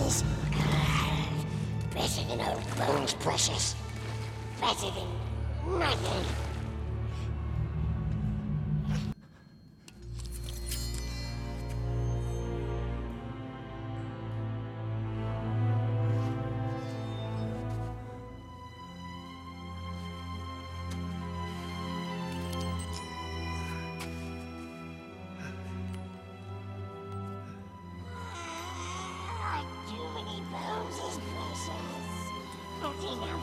is better than old bones precious, better than nothing. Many is precious.